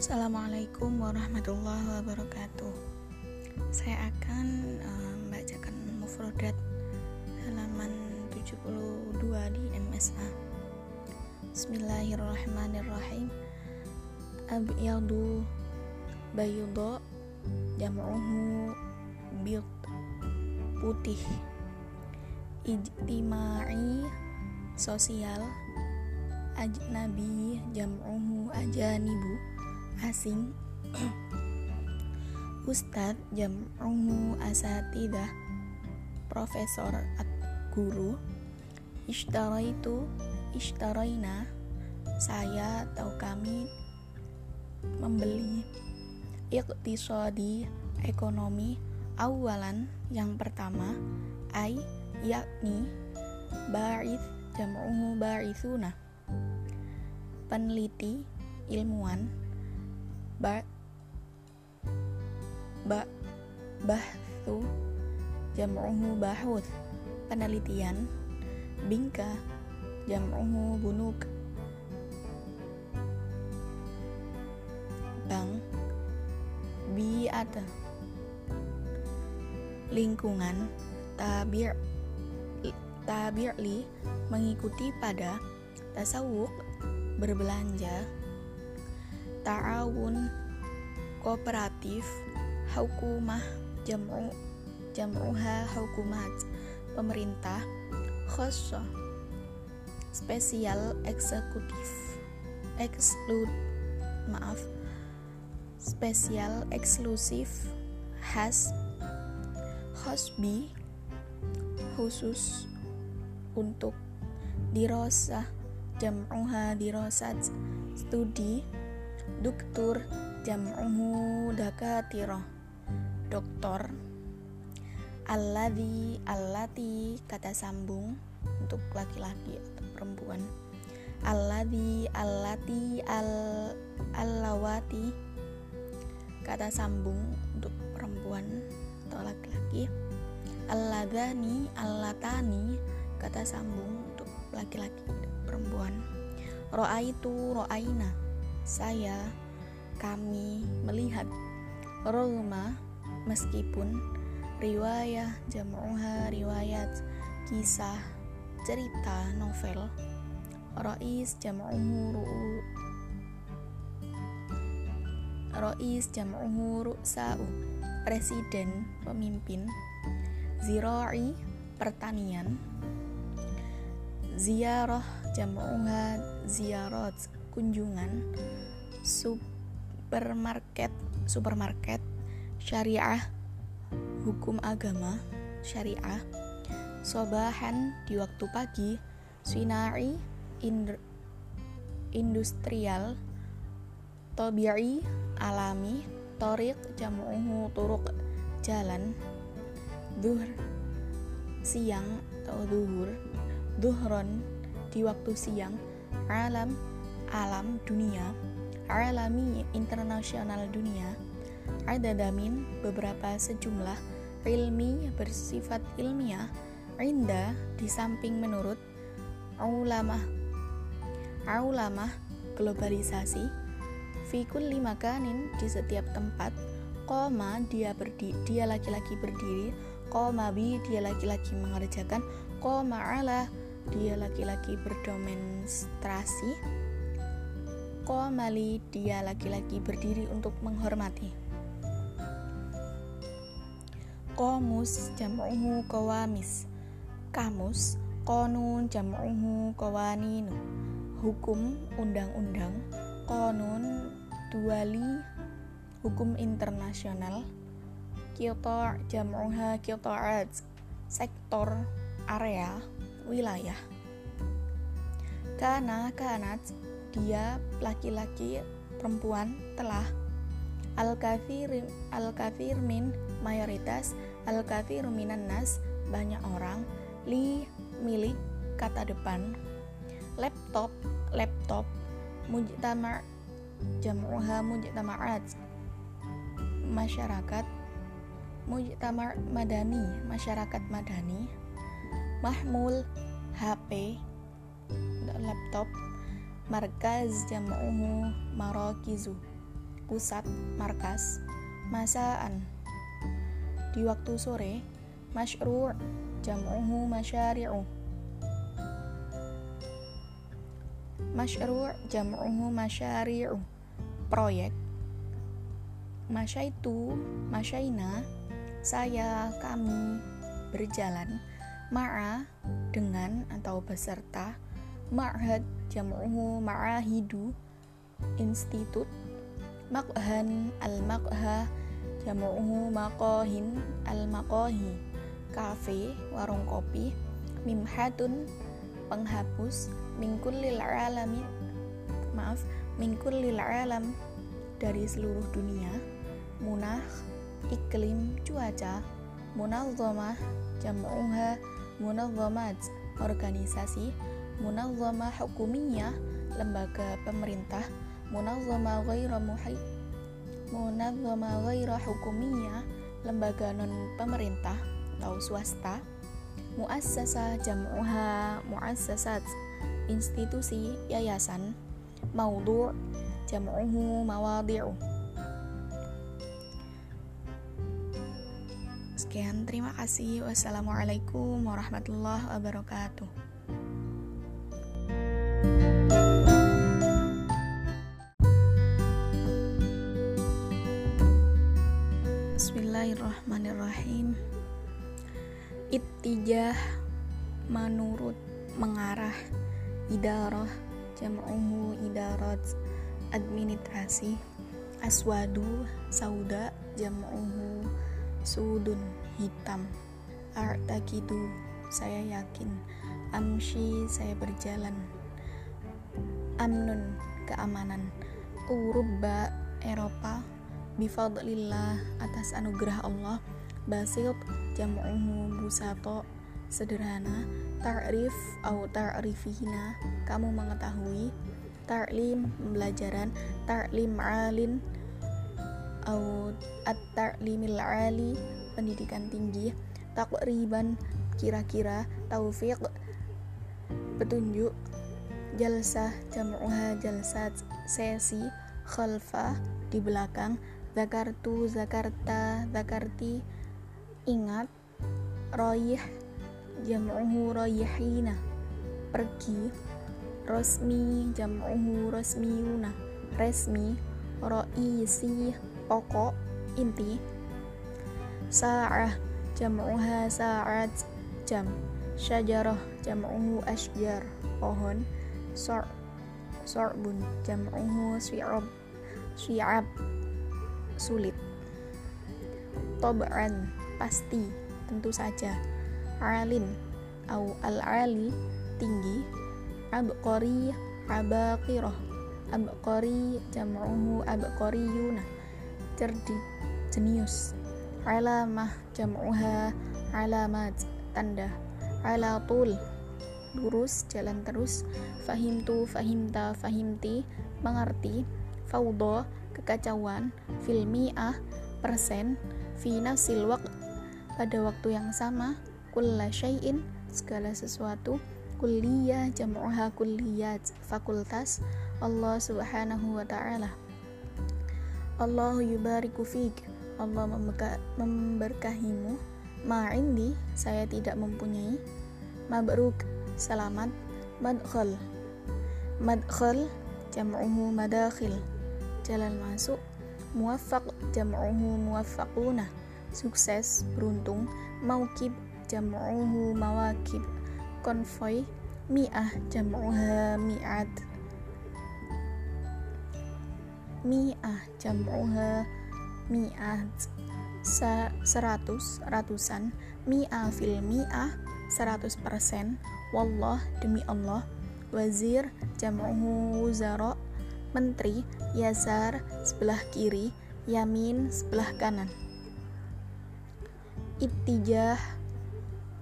Assalamualaikum warahmatullahi wabarakatuh. Saya akan uh, membacakan mufradat halaman 72 di MSA. Bismillahirrahmanirrahim. Abyadu bayudo jam'uhu bid putih ijtimai sosial ajnabi jam'uhu ajanibu asing. Ustadz jam'uhu asatidah profesor at guru ishtaraitu ishtaraina saya atau kami membeli iktisadi ekonomi awalan yang pertama ai yakni ba'ith jam'uhu ba'ithuna peneliti ilmuwan ba. Ba. Bahthu jam'uhu bahut. Penelitian. Bingka. Jam'uhu bunuk. Bang. Bi'ata lingkungan. Tabir tabirli mengikuti pada tasawuk berbelanja ta'awun kooperatif hukumah jam'u jam'uha hukumat pemerintah khosso spesial eksekutif ekslud maaf spesial eksklusif khas khosbi khusus untuk dirosah jam'uha dirosat studi doktur jam'uhu dakatiro doktor. Alladhi allati kata sambung untuk laki-laki atau perempuan. Alladhi allati al allawati kata sambung untuk perempuan atau laki-laki. Alladhani allatani kata sambung untuk laki-laki perempuan. Roa itu roaina saya kami melihat Roma meskipun riwayah jam'uha riwayat kisah cerita novel Rois jam'uhu ru'u. Rois jam'uhu ru'sa'u presiden pemimpin Ziroi pertanian. Ziarah jam'uha ziarat kunjungan supermarket supermarket syariah hukum agama syariah sobahan di waktu pagi sinai industrial tobi'i alami torik jam'uhu turuk jalan duhr siang atau duhur duhron di waktu siang alam alam dunia alami internasional dunia ada damin beberapa sejumlah ilmi bersifat ilmiah inda di samping menurut ulama ulama globalisasi fikul lima kanin di setiap tempat koma dia berdiri dia laki-laki berdiri koma bi dia laki-laki mengerjakan koma ala dia laki-laki berdemonstrasi Komali dia laki-laki berdiri untuk menghormati. Komus jam'uhu kawamis Kamus konun jam'uhu kawaninu Hukum undang-undang Konun duali Hukum internasional. Kyoto jam'uha kyoto'at Sektor area wilayah. Kana kanat dia laki-laki perempuan telah al-kafir al-kafir min mayoritas al-kafir minan nas banyak orang li milik kata depan. Laptop laptop mujtama jam'uha mujtama'at masyarakat mujtama madani masyarakat madani. Mahmul HP laptop markaz jam'uhu marakizu pusat markas masaan. Di waktu sore masyru' jam'uhu masyari'u. Masyru' jam'uhu masyari'u. Proyek masyaitu masyaina saya kami berjalan ma'a dengan atau beserta ma'had jam'uhu ma'ahidu institut makhan al-makha jamu'uhu maqahin al-maqahi. Kafe warung kopi. Mimhatun penghapus. Mingkul lil alamin maaf mingkul lil alam dari seluruh dunia. Munah iklim cuaca. Munazzamah jam'uha munazzamat organisasi munazzamah hukumiyah lembaga pemerintah munazzama ghaira muhai munazzama ghaira hukumiyah lembaga non pemerintah atau swasta muassasa jam'uha muassasat institusi yayasan maudhu' jam'uhu mawadhi'u Sekian, terima kasih. Wassalamualaikum warahmatullahi wabarakatuh. Bismillahirrahmanirrahim Ittijah menurut mengarah idarah jam'uhu idarat administrasi aswadu sauda jam'uhu sudun hitam. Artakidu saya yakin. Amshi saya berjalan. Amnun keamanan. Urubba Eropa bifadlillah atas anugerah Allah basit jam'uhu busato sederhana. Ta'rif au ta'rifina kamu mengetahui. Ta'lim pembelajaran. Ta'lim alin au at-ta'limil ali pendidikan tinggi. Takriban kira-kira. Taufiq petunjuk. Jalsah jam'uha jalsat sesi. Khalfa di belakang. Zakartu zakarta zakarti ingat royih jam'uhu royihina pergi resmi jam'uhu resmiyuna resmi ro'isi pokok inti. Sa'ah jam'uha sa'at jam. Syajarah jam'uhu asjar pohon sor sorbun. Jam'uhu swi'ab swi'ab sulit. Tob'an pasti tentu saja. Alin au al-ali tinggi. Abqari abaqirah. Abqari jam'uhu abqariyuna. Cerdi jenius. Alamah jam'uha alamat tanda. Alatul lurus jalan terus. Fahimtu fahimta fahimti mengerti. Faudo kekacauan. Filmiah persen. Fi nafsil waqt pada waktu yang sama kulla syai'in segala sesuatu kulliyah jam'uha kulliyat fakultas Allah subhanahu wa ta'ala. Allah yubariku fik Allah memberkahimu. Ma'indi saya tidak mempunyai. Mabruk selamat. Madkhal madkhal jam'uhu madakhil. Jalan masuk muwaffaq jam'uhu muwaffaquna sukses beruntung maukib jam'uhu mawakib konvoy mi'ah jam'uha mi'ad mi'ah jam'uha mi'ad Sa seratus ratusan. Mi'ah fil mi'ah seratus persen. Wallah demi Allah. Wazir jam'uhu wuzara menteri yasar sebelah kiri yamin sebelah kanan ittijah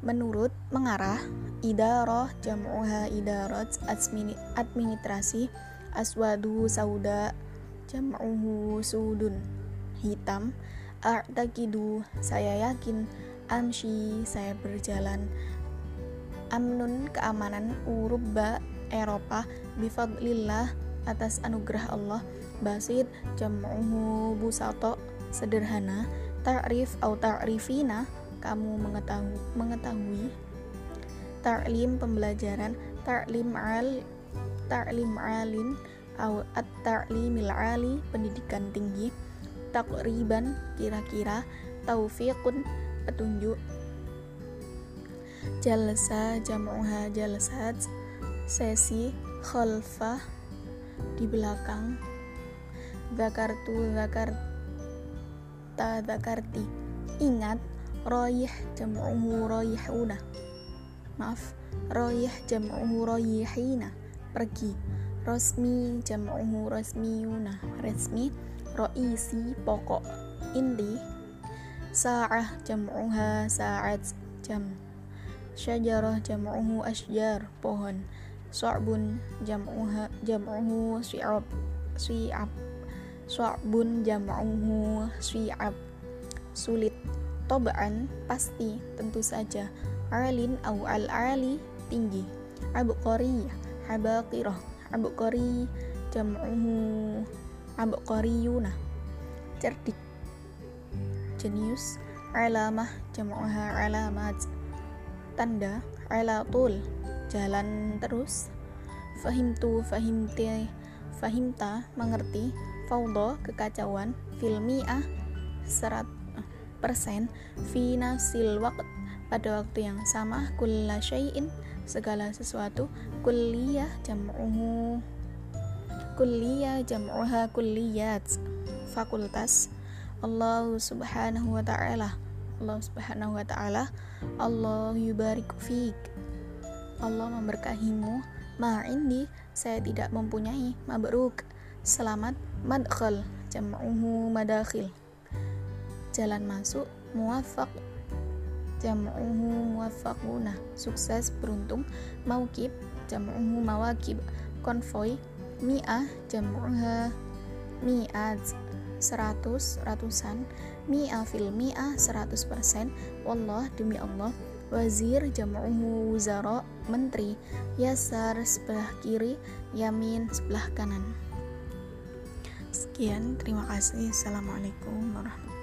menurut mengarah idaroh jam'uha idarat administrasi aswadu sauda jam'uhu sudun hitam a'takidu saya yakin amshi saya berjalan. Amnun keamanan urubba Eropa bifadlillah atas anugerah Allah. Basit jam'uhu busato sederhana ta'rif atau ta'rifina kamu mengetahui mengetahui. Ta'lim pembelajaran ta'lim al ta'lim alin atau at-ta'limil ali pendidikan tinggi. Takriban kira-kira. Taufiqun petunjuk. Jalsa jam'uha jalsat. Sesi khalfa di belakang. Zakartu zakarta zakarti. Ingat royih jam'uhu royihuna. Maaf royih jam'uhu royihina. Pergi. Rosmi jam'uhu rosmiyuna. Resmi roisi pokok. Inti sa'ah jam'uha sa'at jam. Syajarah jam'uhu asjar pohon. Su'bun jam'uha jam'uhu syi'ab syi'ab su'bun jam'uhu syi'ab sulit. Tobaan pasti tentu saja. Alin au al ali tinggi. Abqari habaqirah. Abqari jam'uhu abqariyuna cerdik. Jenius alamah jam'uha alamat. Tanda alatul. Jalan terus. Fahimtu fahimti fahimta mengerti faudo kekacauan. Filmiah serat persen. Fi waqt pada waktu yang sama kulla syai'in segala sesuatu. Kulliyah jam'uhu. Kulliyah jam'uha kulliyat. Fakultas. Allah subhanahu wa ta'ala. Allah Subhanahu wa taala. Allah yubarik fik. Allah memberkahimu. Ma indi saya tidak mempunyai. Mabruk. Selamat madkhal jam'uhu madakhil. Jalan masuk muwafaq jam'uhu muwafaquna sukses beruntung. Maukib jam'uhu mawakib. Konvoy mi'ah jam'uha mi'at seratus ratusan. Mi'a fil mi'a 100% wallah demi Allah. Wazir jam'uhu wuzara menteri. Yasar sebelah kiri. Yamin sebelah kanan sekian. Terima kasih. Assalamualaikum warahmatullahi